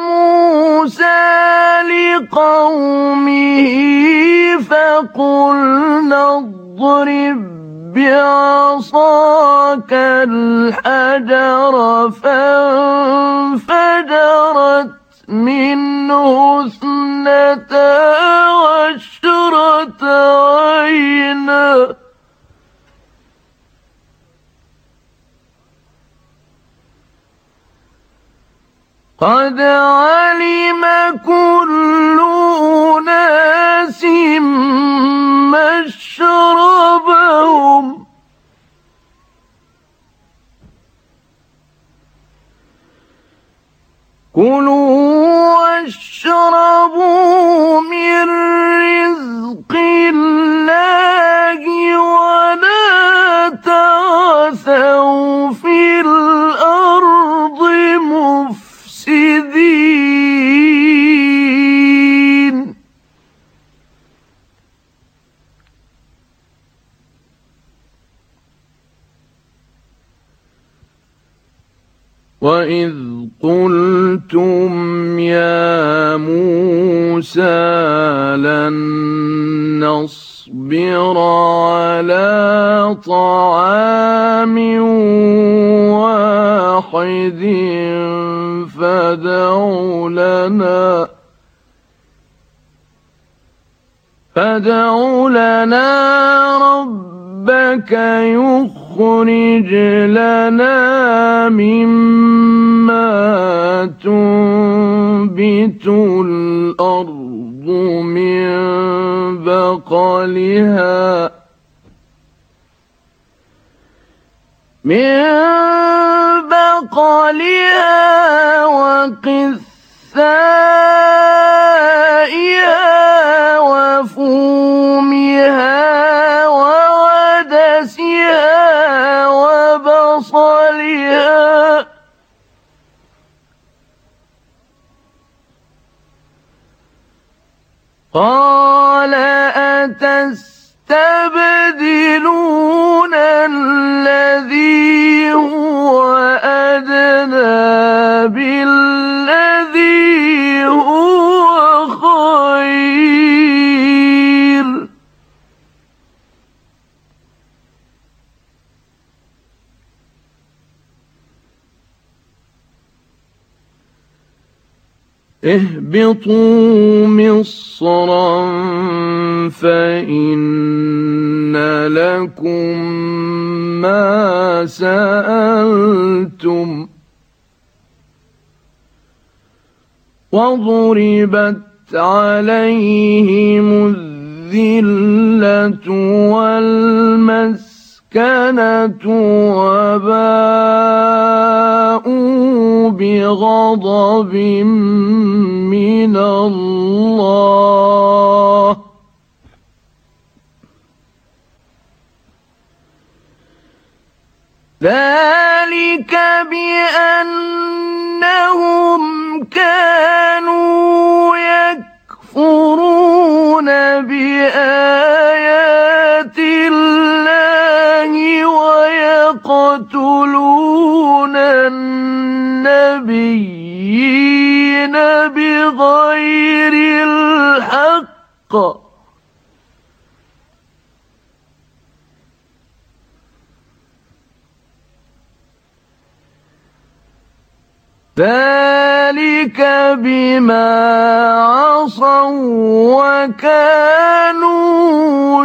موسى لقومه فقلنا اضرب بعصاك الحجر فانفجرت منه كلوا واشربوا من رزق الله ولا تعثوا في الأرض مفسدين. وإذ قلتم يا موسى لن نصبر على طعام واحد فادع لنا فادع لنا ربك يخرج لنا مما تنبت الأرض من بقلها من بقلها وقثائها أتستبدلون اهبطوا مصرا فإن لكم ما سألتم وضربت عليهم الذلة والمسكنة وباءوا بغضب من الله. ذلك بأنهم النبيين بغير الحق. ذلك بما عصوا وكانوا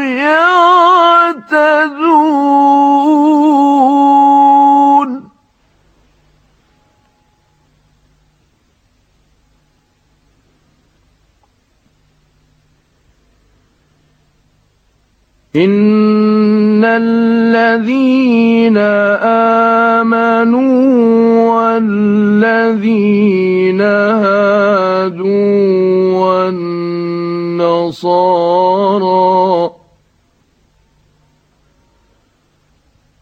يعتدون. إن الذين آمنوا والذين هادوا والنصارى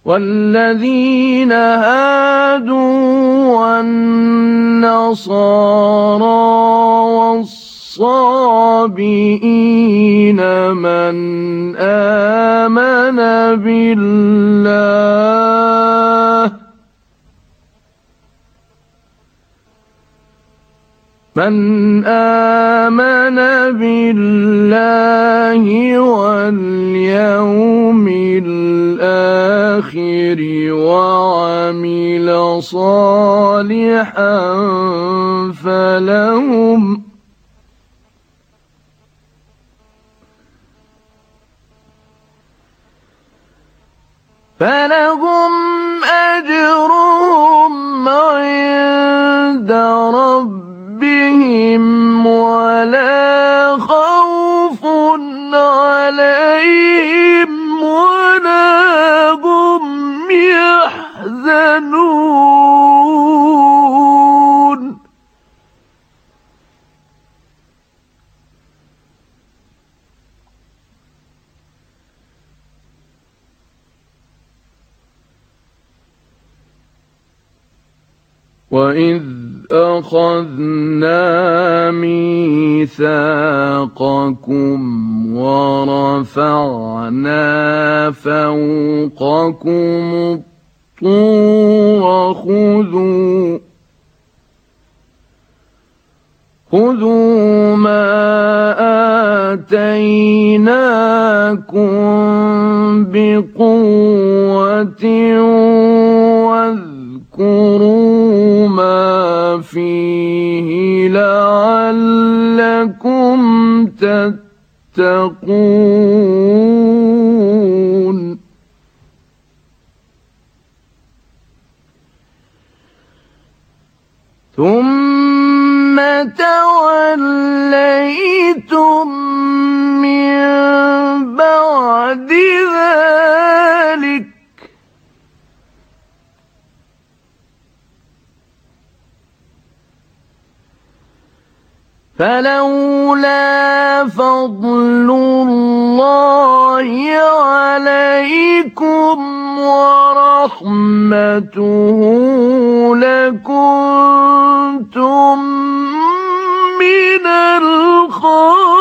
والذين هادوا والنصارى والصابئين من آمن بالله. من آمن بالله واليوم الآخر وعمل صالحا فلهم فلهم أجرهم عند ربهم ولا خوف عليهم ولا هم يحزنون. وإذ أخذنا ميثاقكم ورفعنا فوقكم الطور خذوا خذوا ما آتيناكم بقوة واذكروا ما فيه لعلكم تتقون. ثم توليتم فلولا فضل الله عليكم ورحمته لكنتم من الخاسرين.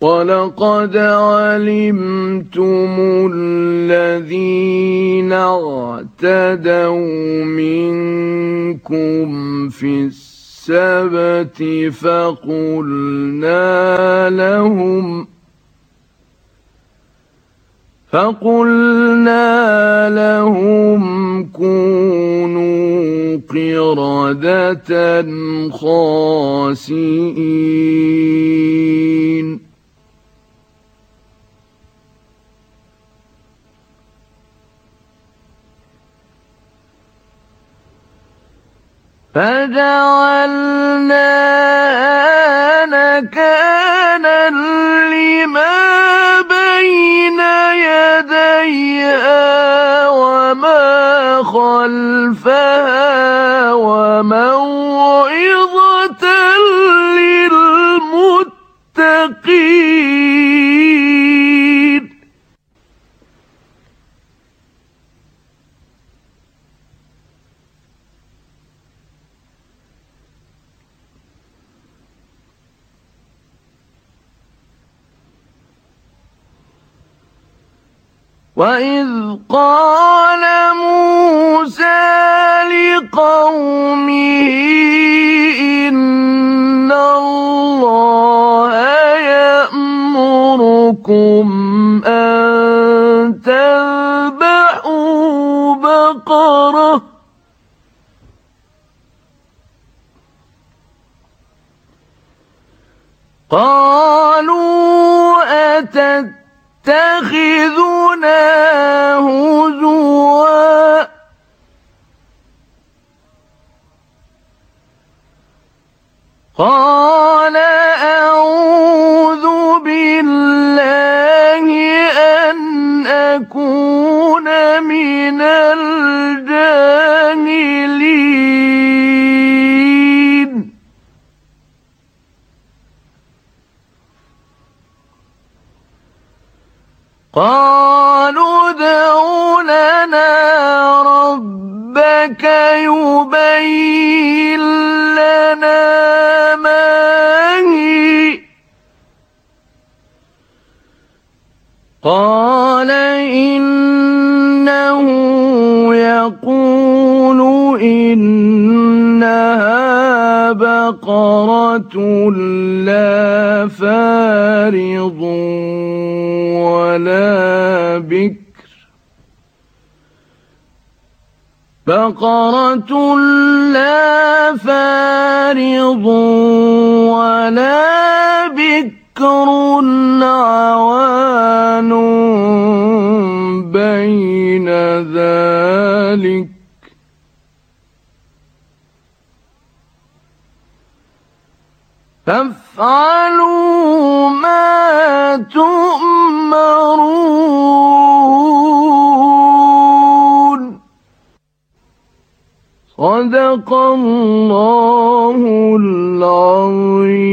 ولقد علمتم الذين اعتدوا منكم في السبت فقلنا لهم فقلنا لهم كونوا قردة خاسئين فجعلناها نكالا لما بين يديها وما خلفها وموعظة للمتقين. وإذ قال موسى لقومه إن الله يأمركم أن تذبحوا بقرة قالوا يتخذنا هزوا. قال أعوذ بالله أن أكون من الجنة لنا ما قال إنه يقول إنها بقرة لا فارض ولا بكر بقرة لا فارض ولا بكر عوان بين ذلك. فافعلوا ما تؤمرون. صدق الله العظيم.